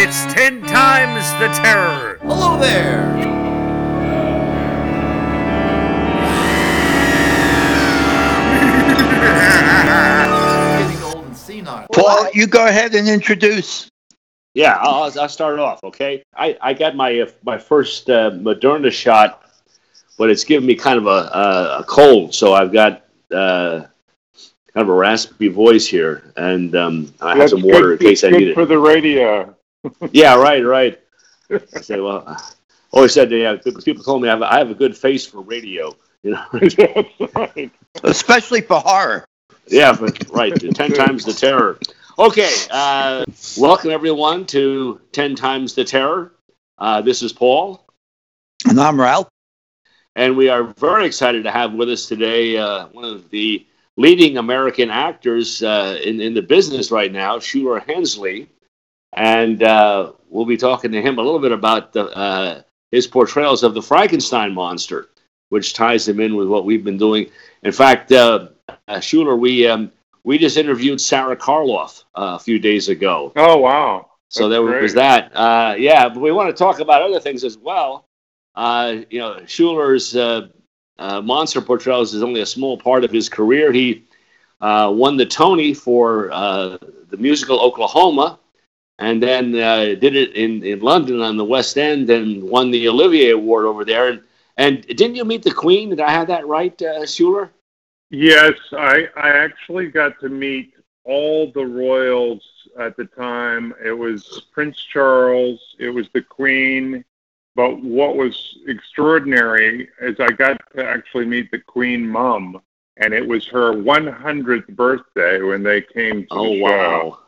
It's ten times the terror. Hello there. Getting old and senile. Paul, you go ahead and introduce. Yeah, I'll, I'll start off. Okay, I, I got my uh, my first uh, Moderna shot, but it's given me kind of a, a, a cold, so I've got uh, kind of a raspy voice here, and um, I have That's some water good, in case I good need for the radio. Yeah, right, right. I said, well, I always said, yeah, because people told me I have, a- I have a good face for radio. You know, right. especially for horror. yeah, but, right, ten times the terror. Okay, uh, welcome everyone to Ten Times the Terror. Uh, this is Paul. And I'm Ralph. And we are very excited to have with us today uh, one of the leading American actors uh, in, in the business right now, Shuler Hensley. And uh, we'll be talking to him a little bit about the, uh, his portrayals of the Frankenstein monster, which ties him in with what we've been doing. In fact, uh, uh, Shuler, we, um, we just interviewed Sara Karloff uh, a few days ago. Oh wow. So there great. was that. Uh, yeah, but we want to talk about other things as well. Uh, you know, Shuler's uh, uh, monster portrayals is only a small part of his career. He uh, won the Tony for uh, the musical Oklahoma, and then uh, did it in, in London on the West End, and won the Olivier Award over there. And and didn't you meet the Queen? Did I have that right, uh, Shuler? Yes, I I actually got to meet all the royals at the time. It was Prince Charles, it was the Queen, but what was extraordinary is I got to actually meet the Queen mum, and it was her 100th birthday when they came to Oh the show. wow,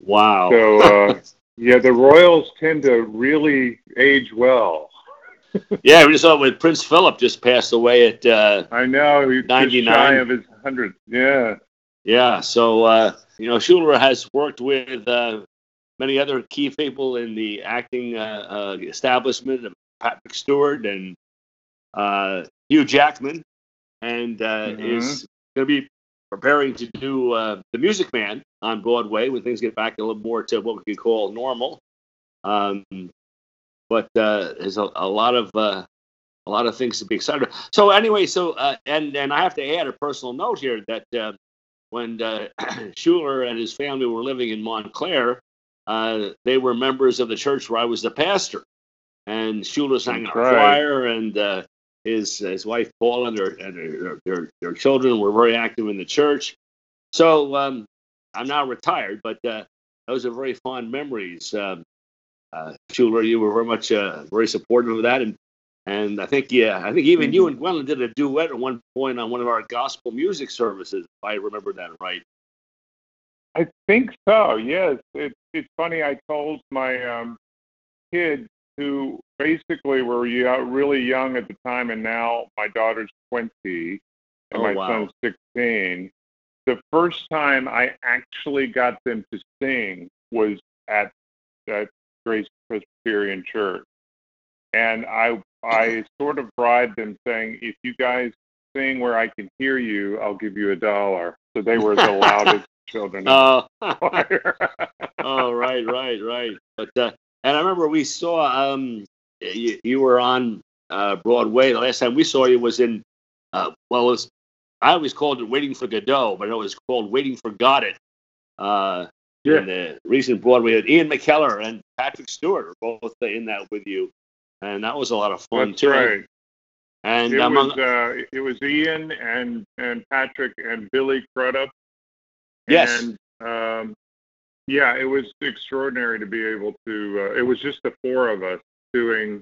wow. So uh, yeah, the royals tend to really age well. yeah, we just saw when Prince Philip just passed away at. Uh, I know he's just 99. shy of his 100th. Yeah. Yeah, so uh, you know, Shuler has worked with uh, many other key people in the acting uh, uh, establishment, Patrick Stewart and uh, Hugh Jackman, and uh, Mhm. is going to be preparing to do uh, The Music Man on Broadway when things get back a little more to what we could call normal. Um, but uh, there's a, a lot of uh, a lot of things to be excited about. So anyway, so uh, and and I have to add a personal note here that uh, when uh, Shuler and his family were living in Montclair, uh, they were members of the church where I was the pastor, and Shuler sang in right. choir, and uh, his his wife Paula and their and their, their their children were very active in the church. So um, I'm now retired, but uh, those are very fond memories. Um, uh, Shuler, you were very much uh, very supportive of that, and and I think yeah, I think even you and Gwendolyn did a duet at one point on one of our gospel music services, if I remember that right. I think so. Yes, it's it's funny. I told my um, kids who basically we were really young at the time, and now my daughter's twenty and Oh, my wow. son's sixteen. The first time I actually got them to sing was at at Grace Presbyterian Church, and I I sort of bribed them, saying, "If you guys sing where I can hear you, I'll give you a dollar." So they were the loudest children. Oh, oh, right, right, right. But uh, and I remember we saw um, you, you were on uh, Broadway. The last time we saw you was in uh, well, it was I always called it Waiting for Godot, but it was called Waiting for Got It. Uh, Yeah. in the recent Broadway, Ian McKellen and Patrick Stewart are both in that with you, and that was a lot of fun That's too. right. And It among was uh, it was Ian and and Patrick and Billy Crudup. Yes. And um, yeah, it was extraordinary to be able to. Uh, it was just the four of us doing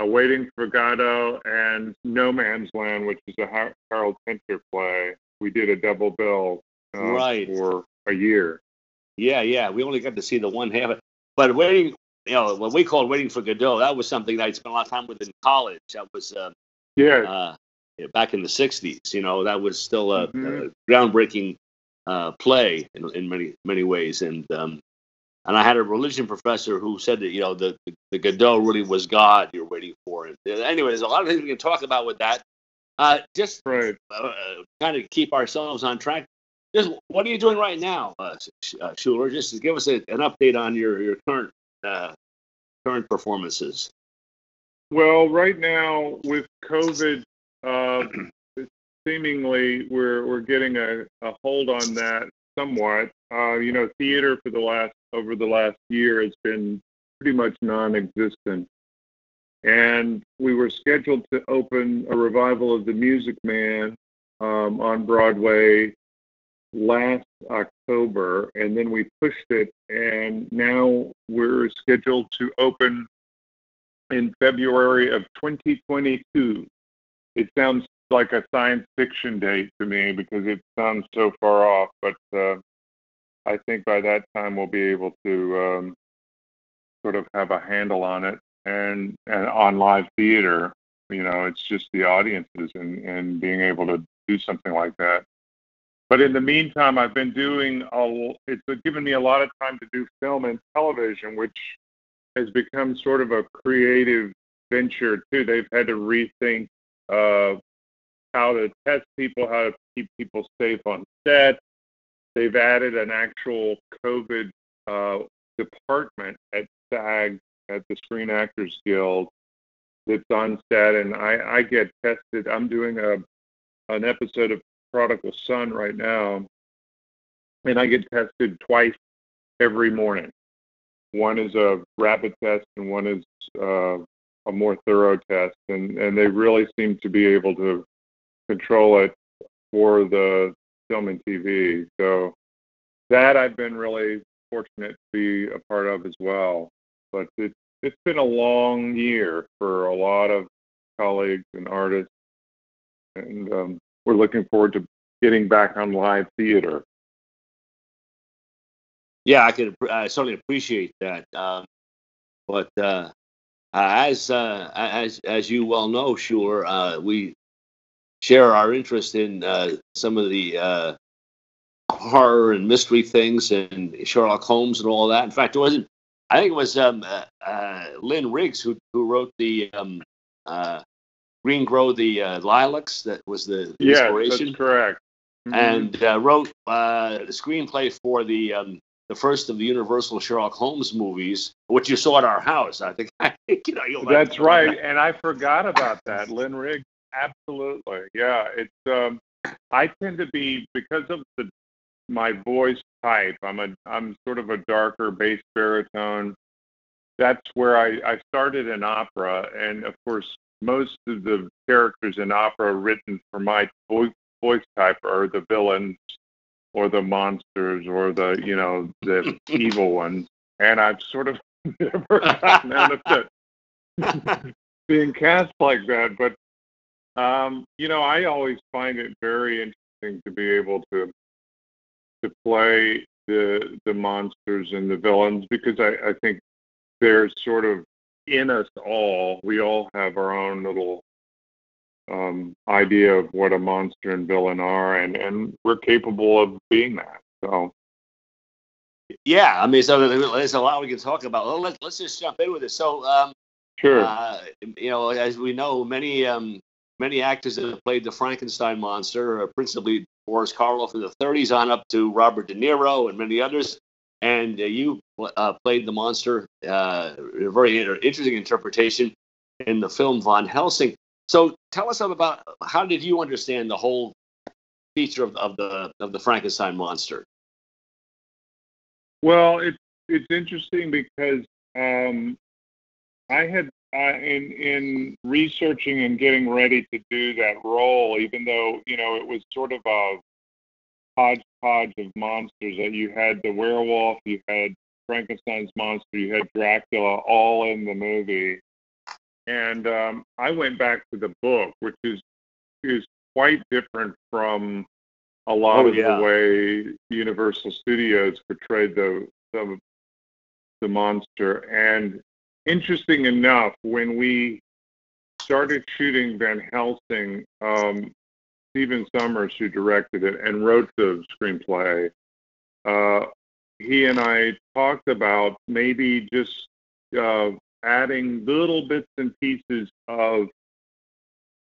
uh, Waiting for Godot and No Man's Land, which is a Harold Pinter play. We did a double bill uh, Right. for a year. Yeah, yeah. We only got to see the one half. of. But waiting, you know, what we called waiting for Godot, that was something that I spent a lot of time with in college. That was uh, Yeah. uh, back in the '60s. You know, that was still a, Mhm. a groundbreaking uh, play in, in many many ways. And um, and I had a religion professor who said that you know the the, the Godot really was God you're waiting for. And anyway, there's a lot of things we can talk about with that. Uh, just right. uh, kind of keep ourselves on track. Just what are you doing right now, uh, uh, Shuler? Just to give us a, an update on your, your current uh, current performances? Well, right now with COVID, uh, seemingly we're we're getting a, a hold on that somewhat. Uh, you know, theater for the last over the last year has been pretty much non-existent, and we were scheduled to open a revival of The Music Man um, on Broadway last October, and then we pushed it, and now we're scheduled to open in February of 2022. It sounds like a science fiction date to me because it sounds so far off, but uh, I think by that time we'll be able to um, sort of have a handle on it and, and on live theater. You know, it's just the audiences and, and being able to do something like that. But in the meantime, I've been doing a, it's given me a lot of time to do film and television, which has become sort of a creative venture too. They've had to rethink uh, how to test people, how to keep people safe on set. They've added an actual COVID uh, department at SAG, at the Screen Actors Guild, that's on set, and I, I get tested. I'm doing a an episode of Prodigal Son right now, and I get tested twice every morning. One is a rapid test, and one is uh, a more thorough test, and, and they really seem to be able to control it for the film and TV. So that I've been really fortunate to be a part of as well. But it, it's been a long year for a lot of colleagues and artists, and um, we're looking forward to getting back on live theater. Yeah, I could I certainly appreciate that. Um, but uh, as uh, as as you well know, sure, uh, we share our interest in uh, some of the uh, horror and mystery things and Sherlock Holmes and all that. In fact, it wasn't. I think it was um, uh, Lynn Riggs who who wrote the um, Green Grow the Lilacs. That was the, the yes, inspiration. that's correct. Mm-hmm. And wrote the screenplay for the um, the first of the Universal Sherlock Holmes movies, which you saw at our house. I think, you know, you'll That's right, and I forgot about that. Lynn Riggs, absolutely, yeah. It's um, I tend to be because of the my voice type. I'm a I'm sort of a darker bass baritone. That's where I I started in opera, and of course, most of the characters in opera written for my voice voice type are the villains or the monsters or the you know the evil ones and i've sort of never gotten out of it being cast like that but um you know i always find it very interesting to be able to to play the the monsters and the villains because i i think they're sort of in us all we all have our own little um, idea of what a monster and villain are, and and we're capable of being that. So. Yeah, I mean, so there's a lot we can talk about. Well, let's let's just jump in with it. So, um, sure. Uh, you know, as we know, many um, many actors that have played the Frankenstein monster, uh, principally Boris Karloff in the 30s, on up to Robert De Niro and many others. And uh, you uh, played the monster, uh, a very interesting interpretation in the film Van Helsing. So tell us about how did you understand the whole feature of, of the of the Frankenstein monster? Well, it's it's interesting because um, I had uh, in in researching and getting ready to do that role, even though you know it was sort of a hodgepodge of monsters. That you had the werewolf, you had Frankenstein's monster, you had Dracula, all in the movie. And um, I went back to the book, which is is quite different from a lot oh, of yeah. the way Universal Studios portrayed the, the the monster. And interesting enough, when we started shooting Van Helsing, um, Stephen Sommers, who directed it and wrote the screenplay, uh, he and I talked about maybe just uh, adding little bits and pieces of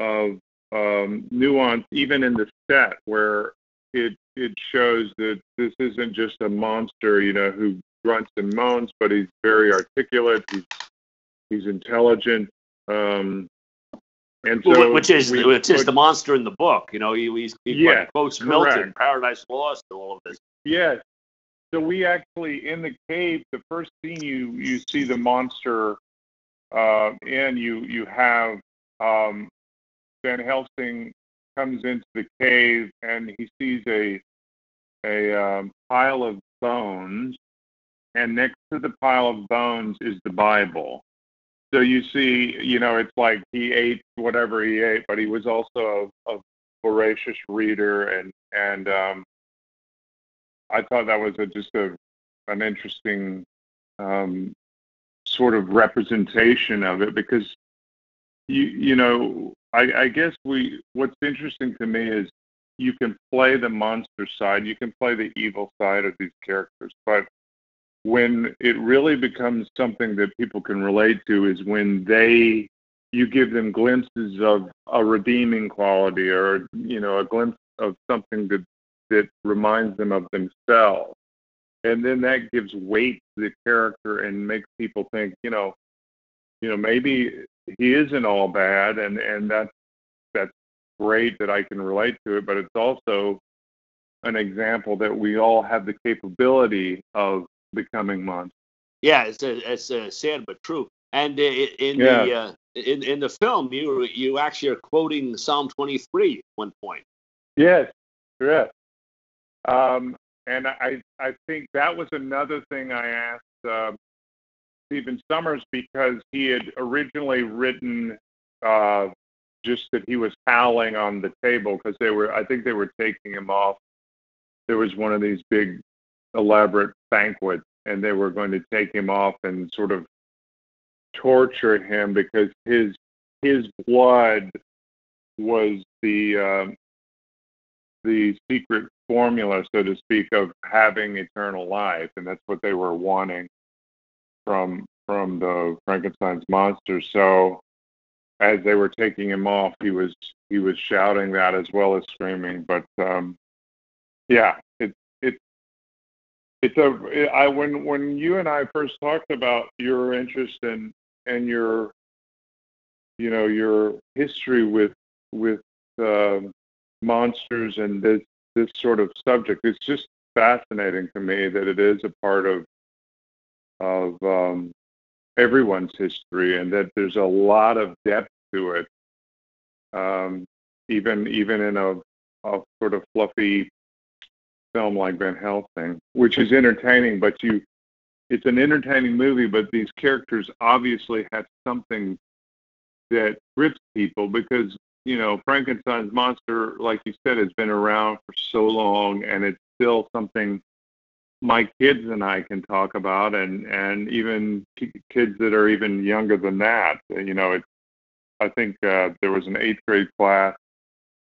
of um, nuance, even in the set, where it it shows that this isn't just a monster, you know, who grunts and moans, but he's very articulate. He's he's intelligent. Um, and so which is which is put- the monster in the book. You know, he, he's, he Yes, quotes Milton. Paradise Lost, and all of this. Yes. So we actually in the cave. The first scene you you see the monster, uh, and you you have um, Van Helsing comes into the cave and he sees a a um, pile of bones, and next to the pile of bones is the Bible. So you see, you know, it's like he ate whatever he ate, but he was also a, a voracious reader, and and um, I thought that was a, just a an interesting um, sort of representation of it because you you know I, I guess we what's interesting to me is you can play the monster side, you can play the evil side of these characters, but when it really becomes something that people can relate to is when they you give them glimpses of a redeeming quality or you know a glimpse of something that that reminds them of themselves. And then that gives weight to the character and makes people think you know you know maybe he isn't all bad and and that's that's great that i can relate to it but it's also an example that we all have the capability of becoming monsters Yeah, it's a, it's a sad but true. And in Yeah. the uh, in in the film, you you actually are quoting Psalm 23 at one point. Yes, correct. Um, and I, I think that was another thing I asked uh, Stephen Sommers because he had originally written uh, just that he was howling on the table because they were, I think they were taking him off. There was one of these big, elaborate banquet, and they were going to take him off and sort of torture him because his his blood was the um, the secret formula, so to speak, of having eternal life, and that's what they were wanting from from the Frankenstein's monster. So, as they were taking him off, he was he was shouting that as well as screaming. But um, yeah, it's a I when when you and I first talked about your interest in and your you know your history with with um, monsters and this this sort of subject. It's just fascinating to me that it is a part of of um, everyone's history, and that there's a lot of depth to it. Um, even even in a, a sort of fluffy film like Van Helsing, which is entertaining, but you it's an entertaining movie, but these characters obviously have something that grips people because you know Frankenstein's monster, like you said, has been around for so long, and it's still something my kids and I can talk about, and and even ki- kids that are even younger than that. You know, it's I think uh, there was an eighth grade class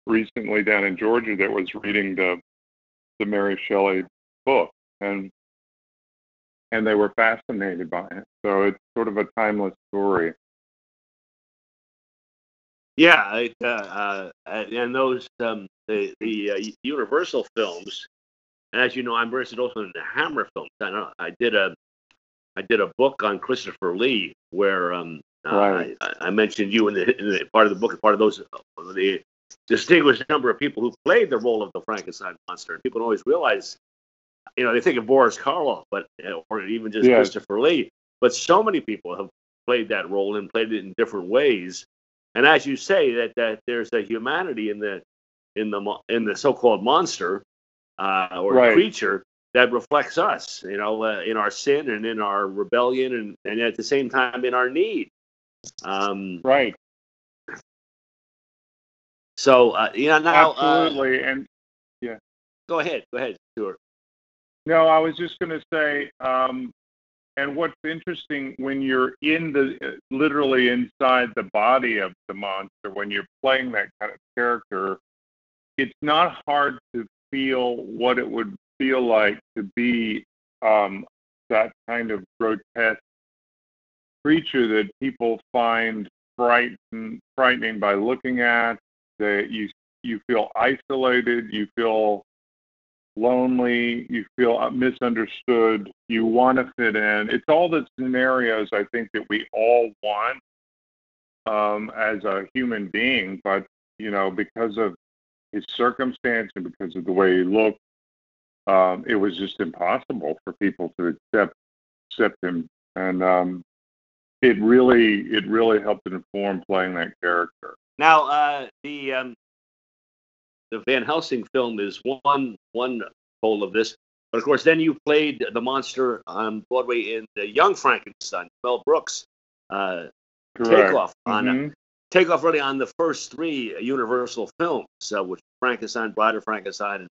recently down in Georgia that was reading the the Mary Shelley book, and and they were fascinated by it. So it's sort of a timeless story. Yeah, it, uh, uh, and those um, the the uh, Universal films, as you know, I'm versed also in the Hammer films. I know I did a I did a book on Christopher Lee where um, uh, Right. I, I mentioned you in the, in the part of the book, part of those uh, the distinguished number of people who played the role of the Frankenstein monster. And people don't always realize, you know, they think of Boris Karloff, but or even just Yes. Christopher Lee. But so many people have played that role and played it in different ways. And as you say, that that there's a humanity in the in the in the so-called monster uh, or Right. creature that reflects us, you know, uh, in our sin and in our rebellion, and, and at the same time in our need. Um, Right. So uh, you know now, uh, Absolutely. and yeah. go ahead, go ahead, Stuart. no, I was just going to say, um, and what's interesting when you're in the uh, literally inside the body of the monster, when you're playing that kind of character, it's not hard to feel what it would feel like to be um, that kind of grotesque creature that people find frighten, frightening by looking at. That you you feel isolated, you feel lonely, you feel misunderstood, you want to fit in. It's all the scenarios I think that we all want um, as a human being, but you know, because of his circumstance and because of the way he looked, um, it was just impossible for people to accept accept him, and um, it really it really helped inform playing that character. Now, uh, the um, the Van Helsing film is one one pole of this, but of course, then you played the monster on Broadway in the Young Frankenstein, Mel Brooks. Uh, Correct. takeoff on Mhm. takeoff really on the first three Universal films, uh, which Frankenstein, Bride of Frankenstein, and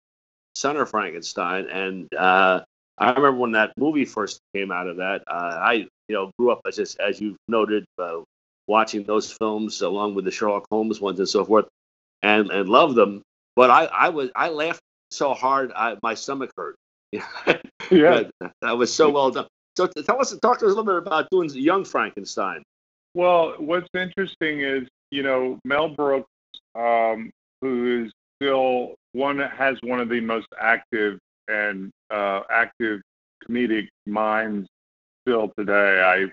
Son of Frankenstein. And uh, I remember when that movie first came out of that. Uh, I you know grew up as as you've noted, uh, watching those films along with the Sherlock Holmes ones and so forth, and and loved them. But I I was I laughed so hard I, my stomach hurt. Yeah. that, that was so well done. So t- tell us, talk to us a little bit about doing Young Frankenstein. Well, what's interesting is, you know, Mel Brooks, um, who is still one has one of the most active and uh, active comedic minds still today. I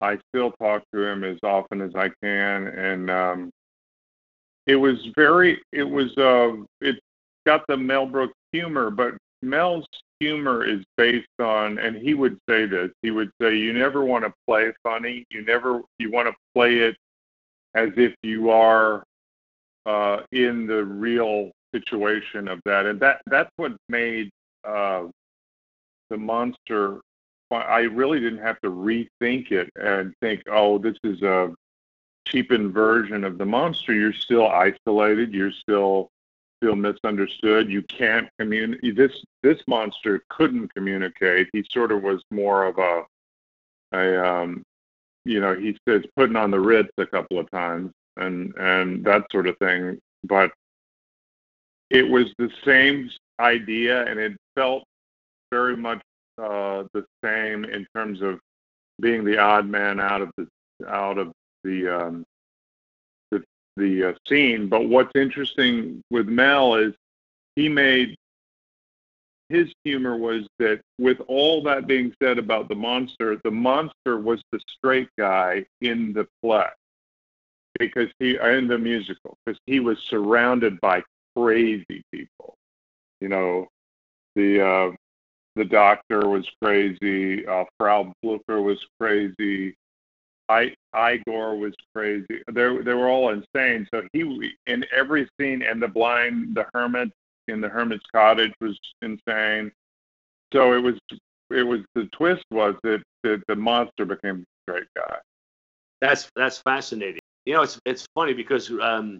I still talk to him as often as I can, and um, it was very, it was, uh, it got the Mel Brooks humor, but Mel's humor is based on, and he would say this. He would say, "You never want to play funny. You never, you want to play it as if you are uh, in the real situation of that." And that that's what made uh, the monster. I really didn't have to rethink it and think, "Oh, this is a cheapened version of the monster." You're still isolated. You're still feel misunderstood. You can't communicate. This this monster couldn't communicate. He sort of was more of a a um, you know he says putting on the ritz a couple of times and and that sort of thing. But it was the same idea, and it felt very much uh, the same in terms of being the odd man out of the out of the um, the the uh, scene. But what's interesting with Mel is he made his humor was that with all that being said about the monster, the monster was the straight guy in the play because he in the musical because he was surrounded by crazy people. You know, the uh, the doctor was crazy. Uh, Frau Blucher was crazy. I Igor was crazy. They they were all insane. So he in every scene, and the blind, the hermit in the hermit's cottage was insane. So it was it was the twist was that, that the monster became a great guy. That's that's fascinating. You know, it's it's funny because um,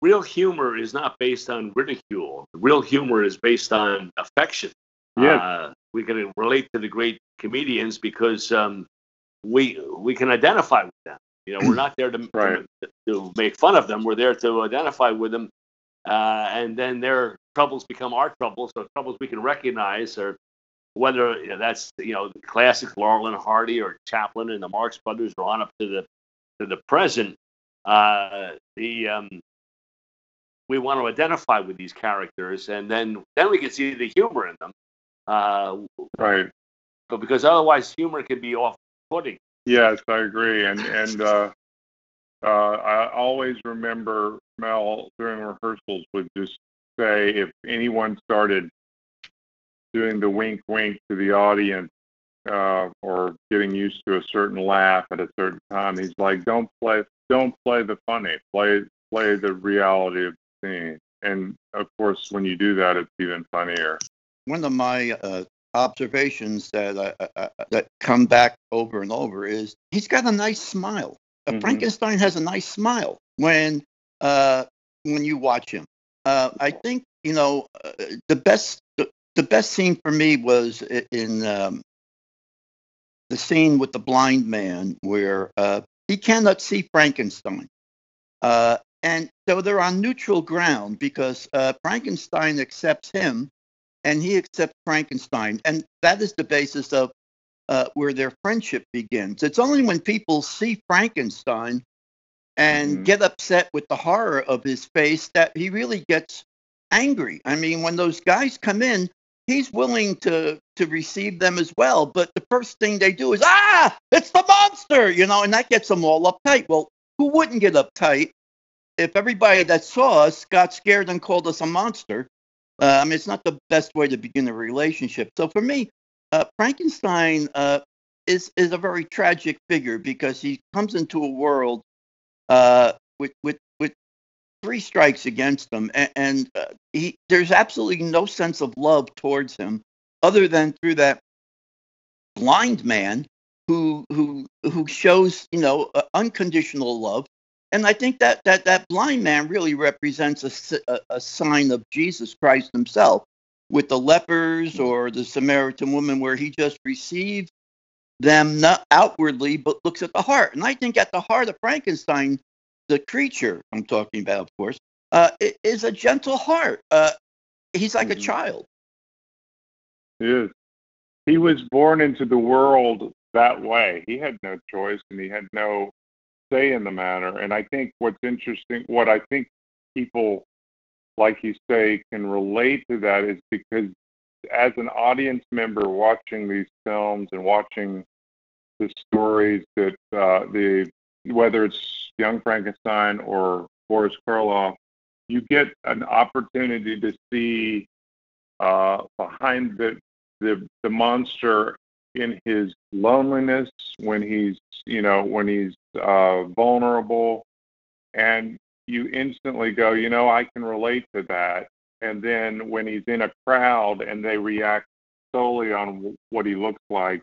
real humor is not based on ridicule. Real humor is based on affection. Yes. Uh, we can relate to the great comedians because um, we we can identify with them. You know, we're not there to, Right. to, to make fun of them. We're there to identify with them, uh, and then their troubles become our troubles. So troubles we can recognize, or whether you know, that's you know the classics, Laurel and Hardy, or Chaplin and the Marx Brothers, or on up to the to the present. Uh, the um, we want to identify with these characters, and then then we can see the humor in them. Uh, Right. but because otherwise, humor can be off-putting. Yes, I agree. And and uh, uh, I always remember Mel during rehearsals would just say if anyone started doing the wink wink to the audience uh, or getting used to a certain laugh at a certain time, he's like, "Don't play, don't play the funny. Play play the reality of the scene." And of course, when you do that, it's even funnier. One of my uh, observations that I, that come back over and over is he's got a nice smile. Mhm. Frankenstein has a nice smile when uh, when you watch him. Uh, I think you know uh, the best the, the best scene for me was in um, the scene with the blind man where uh, he cannot see Frankenstein. Uh, and so they're on neutral ground because uh, Frankenstein accepts him and he accepts Frankenstein. And that is the basis of uh, where their friendship begins. It's only when people see Frankenstein and Mhm. get upset with the horror of his face that he really gets angry. I mean, when those guys come in, he's willing to to receive them as well. But the first thing they do is, ah, it's the monster, you know, and that gets them all uptight. Well, who wouldn't get uptight if everybody that saw us got scared and called us a monster? Uh, I mean, it's not the best way to begin a relationship. So for me, uh, Frankenstein uh, is is a very tragic figure because he comes into a world uh, with with with three strikes against him, and, and uh, he there's absolutely no sense of love towards him other than through that blind man who who who shows you know uh, unconditional love and i think that that that blind man really represents a, a, a sign of jesus christ himself with the lepers or the samaritan woman where he just receives them not outwardly but looks at the heart and i think at the heart of frankenstein the creature i'm talking about of course uh, is a gentle heart uh, he's like Mhm. a child He is. He was born into the world that way. He had no choice and he had no say in the matter. And I think what's interesting, what I think people, like you say, can relate to that is because as an audience member watching these films and watching the stories that uh, the whether it's Young Frankenstein or Boris Karloff, you get an opportunity to see uh, behind the, the the monster in his loneliness when he's you know when he's uh, vulnerable, and you instantly go, you know, I can relate to that. And then when he's in a crowd and they react solely on what he looks like,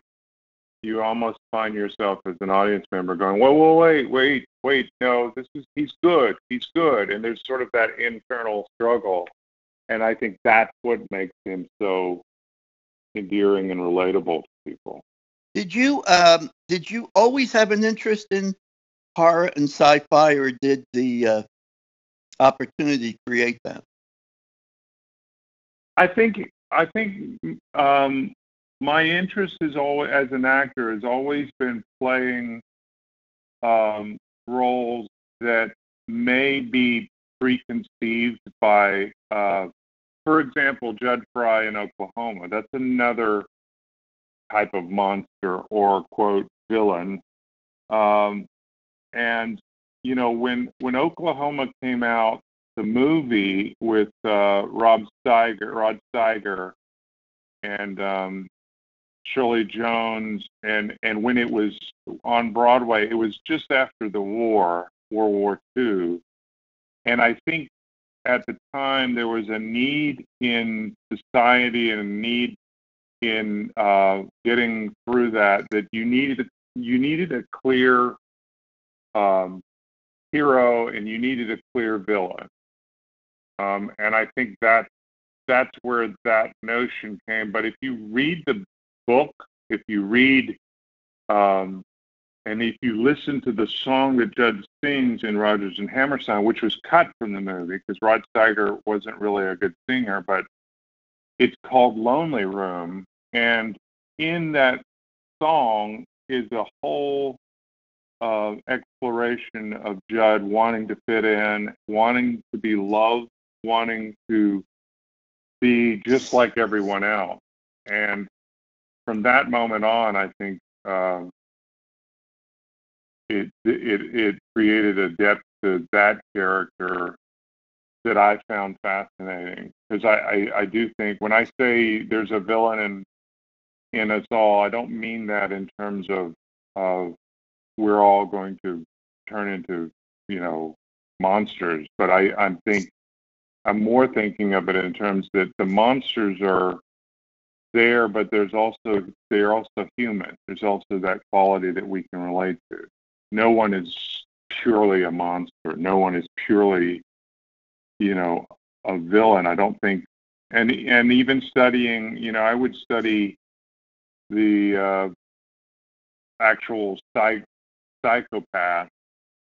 you almost find yourself as an audience member going, whoa, whoa, wait, wait, wait, no, this is he's good, he's good, and there's sort of that internal struggle, and I think that's what makes him so endearing and relatable to people. Did you um, did you always have an interest in horror and sci-fi, or did the uh, opportunity create that? I think I think um, my interest is always as an actor has always been playing um, roles that may be preconceived by, uh, for example, Jud Fry in Oklahoma. That's another type of monster or quote villain. Um, and you know when when Oklahoma came out, the movie with uh, Rob Steiger, Rod Steiger, and um, Shirley Jones, and and when it was on Broadway, it was just after the war, World War II, and I think at the time there was a need in society and a need in uh, getting through that that you needed you needed a clear um, hero and you needed a clear villain. Um, and I think that that's where that notion came. But if you read the book, if you read, um, and if you listen to the song that Jud sings in Rodgers and Hammerstein, which was cut from the movie because Rod Steiger wasn't really a good singer, but it's called Lonely Room. And in that song is a whole uh, exploration of Jud wanting to fit in, wanting to be loved, wanting to be just like everyone else. And from that moment on, I think um, it, it it created a depth to that character that I found fascinating because I, I, I do think when I say there's a villain in in us all, I don't mean that in terms of of we're all going to turn into you know monsters, but I I'm think I'm more thinking of it in terms that the monsters are there, but there's also they're also human. There's also that quality that we can relate to. No one is purely a monster. No one is purely, you know, a villain. I don't think, and and even studying, you know, I would study the uh, actual psych, psychopath,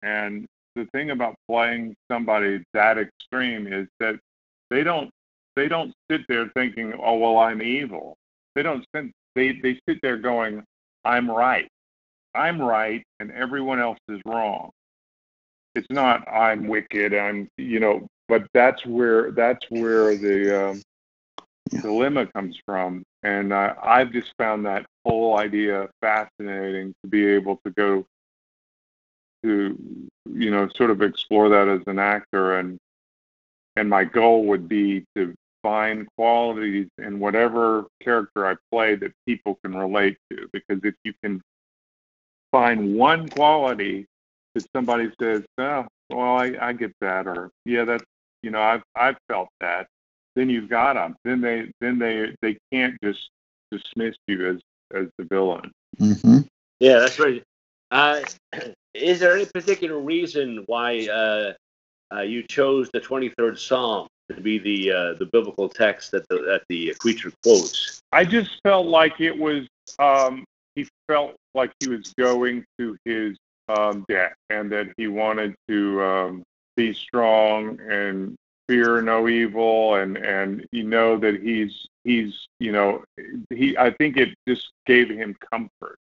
and the thing about playing somebody that extreme is that they don't they don't sit there thinking, oh well, I'm evil. They don't sit, they they sit there going, I'm right. I'm right and everyone else is wrong. It's not I'm wicked, I'm you know, but that's where that's where the um, dilemma comes from, and uh, I've just found that whole idea fascinating to be able to go to you know sort of explore that as an actor and and my goal would be to find qualities in whatever character I play that people can relate to. Because if you can find one quality that somebody says, "Oh, well, I, I get that," or "Yeah, that's you know, I've I've felt that," then you've got them. Then they then they they can't just dismiss you as as the villain. Mm-hmm. Yeah, that's right. Uh, is there any particular reason why uh, uh, you chose the 23rd Psalm to be the uh, the biblical text that the that the creature quotes? I just felt like it was. Um, he felt like he was going to his um, death, and that he wanted to um, be strong and fear no evil, and and you know that he's he's you know he. I think it just gave him comfort,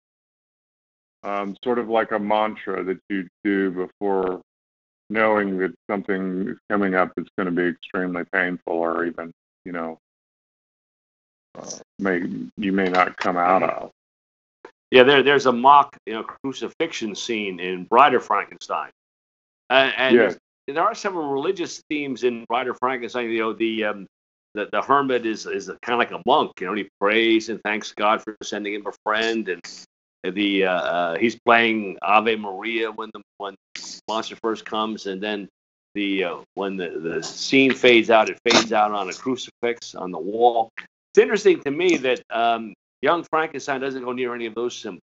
um, sort of like a mantra that you do before knowing that something is coming up that's going to be extremely painful or even you know uh, may you may not come out of Yeah, there there's a mock you know crucifixion scene in Bride of Frankenstein, uh, and Yes. there are some religious themes in Bride of Frankenstein. You know the um, the, the hermit is is kind of like a monk. You know, he prays and thanks God for sending him a friend, and the uh, uh, he's playing Ave Maria when the when monster first comes, and then the uh, when the, the scene fades out, it fades out on a crucifix on the wall. It's interesting to me that um, young Frankenstein doesn't go near any of those symbols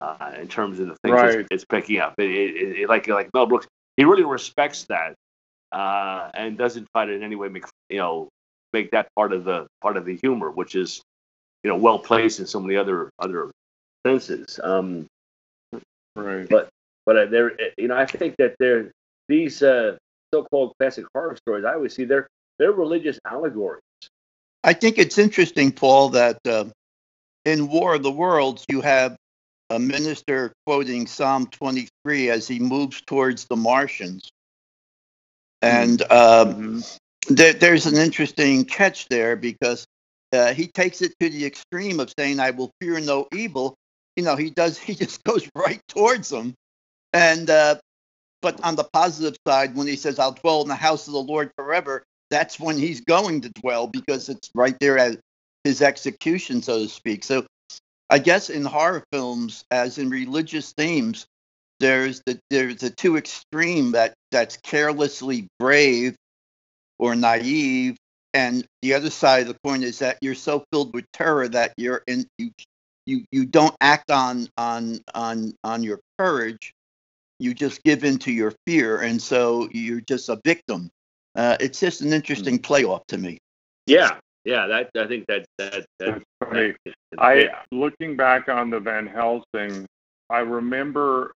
uh, in terms of the things Right. it's, it's picking up. It, it, it, like like Mel Brooks, he really respects that uh, and doesn't try to in any way make you know make that part of the part of the humor, which is you know well placed in so many other other senses. Um, right but uh, there, you know, I think that there these uh, so-called classic horror stories. I always see they're they're religious allegories. I think it's interesting, Paul, that uh, in War of the Worlds, you have a minister quoting Psalm 23 as he moves towards the Martians. And um, there, there's an interesting catch there because uh, he takes it to the extreme of saying, I will fear no evil. You know, he does, he just goes right towards them. And, uh, but on the positive side, when he says, I'll dwell in the house of the Lord forever, that's when he's going to dwell because it's right there at his execution, so to speak. So I guess in horror films, as in religious themes, there's the there's the two extreme that that's carelessly brave or naive, and the other side of the coin is that you're so filled with terror that you're in you you you don't act on on on on your courage. You just give in to your fear, and so you're just a victim. Uh, it's just an interesting playoff to me. Yeah, yeah. That I think that that that. that's funny that- I looking back on the Van Helsing, I remember,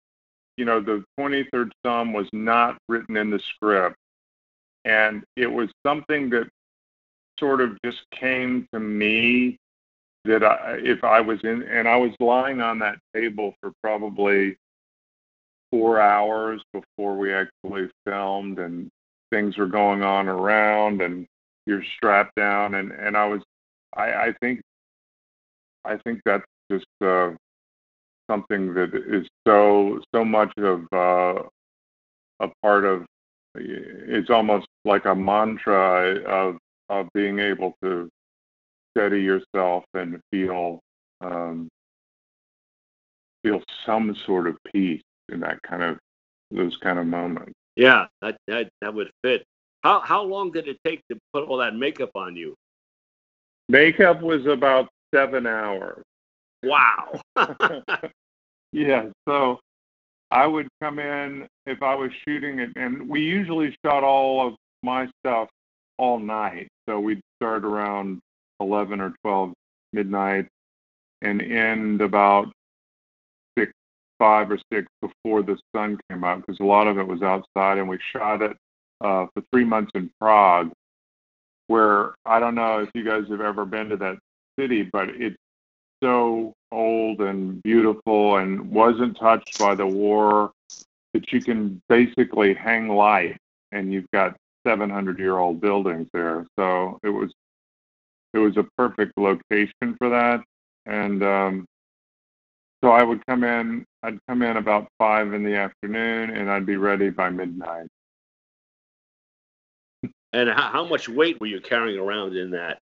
you know, the 23rd Psalm was not written in the script, and it was something that sort of just came to me that I, if I was in, and I was lying on that table for probably four hours before we actually filmed, and things were going on around, and you're strapped down, and and I was, I, I think I think that's just uh, something that is so so much of uh, a part of. It's almost like a mantra of of being able to steady yourself and feel um, feel some sort of peace in that kind of those kind of moments. Yeah, that that that would fit. How how long did it take to put all that makeup on you? Makeup was about seven hours. Wow. Yeah, so I would come in if I was shooting it, and we usually shot all of my stuff all night. So we'd start around 11 or 12 midnight and end about five or six before the sun came out because a lot of it was outside, and we shot it uh, for three months in Prague, where I don't know if you guys have ever been to that city, but it's so old and beautiful and wasn't touched by the war that you can basically hang light and you've got 700 year old buildings there. So it was it was a perfect location for that. And um, so I would come in. I'd come in about five in the afternoon, and I'd be ready by midnight. And how, how much weight were you carrying around in that?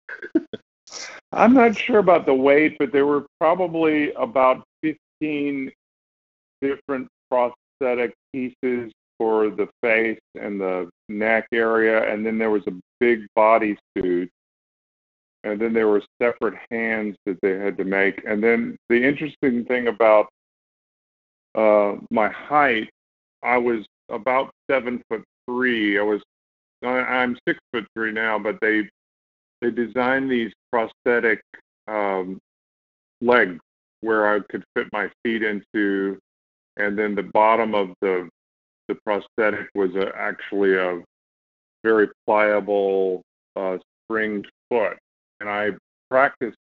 I'm not sure about the weight, but there were probably about 15 different prosthetic pieces for the face and the neck area, and then there was a big body suit, and then there were separate hands that they had to make. And then the interesting thing about uh, my height, I was about seven foot three. I was I'm six foot three now, but they they designed these prosthetic um, legs where I could fit my feet into, and then the bottom of the the prosthetic was a, actually a very pliable uh, springed foot, and I practiced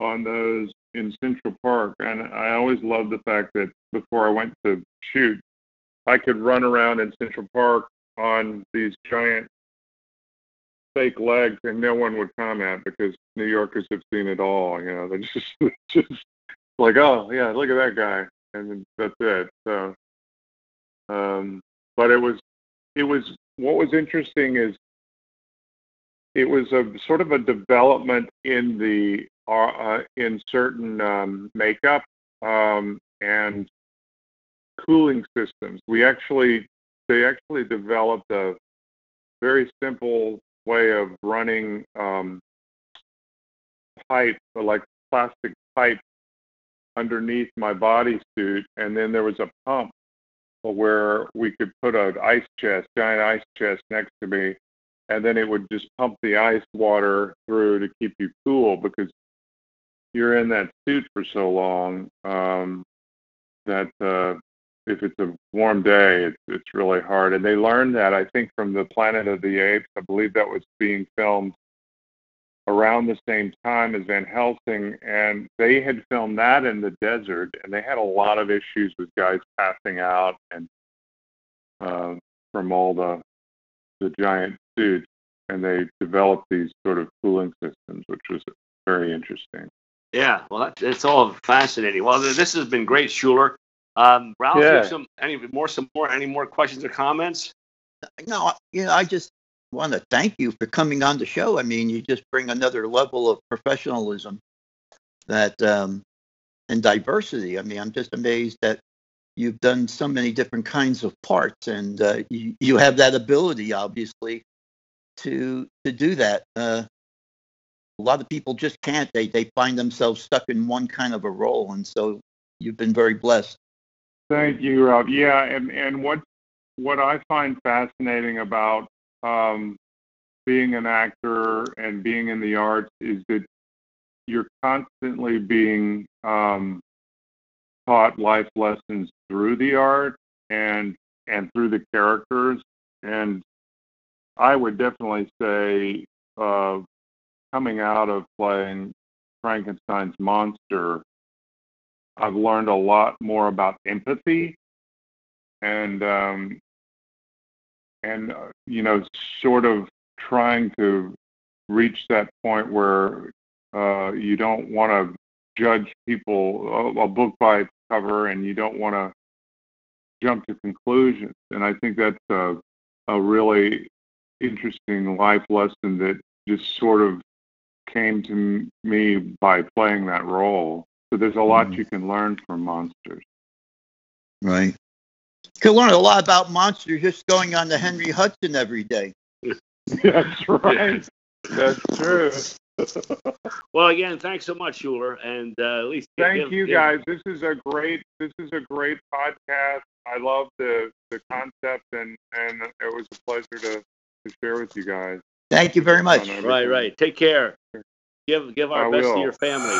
on those in Central Park, and I always loved the fact that before I went to shoot, I could run around in Central Park on these giant fake legs, and no one would comment because New Yorkers have seen it all. You know, they just just like, oh yeah, look at that guy, and that's it. So, um, but it was it was what was interesting is it was a sort of a development in the uh, uh in certain um, makeup um, and cooling systems. We actually they actually developed a very simple way of running um, pipe, like plastic pipe, underneath my bodysuit, and then there was a pump where we could put an ice chest, giant ice chest next to me, and then it would just pump the ice water through to keep you cool because you're in that suit for so long um, that uh, if it's a warm day, it's it's really hard. And they learned that I think from the Planet of the Apes. I believe that was being filmed around the same time as Van Helsing, and they had filmed that in the desert, and they had a lot of issues with guys passing out and uh, from all the the giant suits, and they developed these sort of cooling systems, which was very interesting. Yeah, well, that, it's all fascinating. Well, this has been great, Shuler. Um, Ralph, yeah. some any more some more any more questions or comments? No, you know, I just want to thank you for coming on the show. I mean, you just bring another level of professionalism that um, and diversity. I mean, I'm just amazed that you've done so many different kinds of parts, and uh, you, you have that ability, obviously, to to do that. Uh, a lot of people just can't. They they find themselves stuck in one kind of a role, and so you've been very blessed. Thank you, Rob. Yeah, and and what what I find fascinating about um, being an actor and being in the arts is that you're constantly being um, taught life lessons through the art and and through the characters. And I would definitely say, uh, coming out of playing Frankenstein's monster, I've learned a lot more about empathy and um, and uh, you know sort of trying to reach that point where uh, you don't want to judge people a, a, book by its cover and you don't want to jump to conclusions. And i think that's a, a really interesting life lesson that just sort of came to me by playing that role so there's a lot mm. you can learn from monsters. Right. You can learn a lot about monsters just going on the Henry Hudson every day. That's right. That's true. well, again, thanks so much, Shuler, and uh, at least thank give, you give, guys. This is a great this is a great podcast. I love the the concept, and and it was a pleasure to to share with you guys. Thank you very much. Right, right. Take care. Give give our I best will. to your family.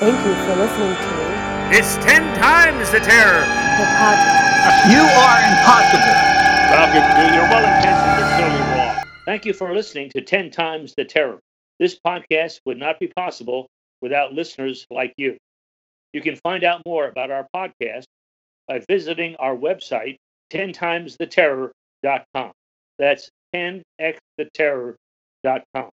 Thank you for listening to It's Ten Times the Terror. The podcast. You are impossible. Well, you're well intentioned, but totally wrong. Thank you for listening to Ten Times the Terror. This podcast would not be possible without listeners like you. You can find out more about our podcast by visiting our website, tentimestheterror.com. That's 10xtheterror.com.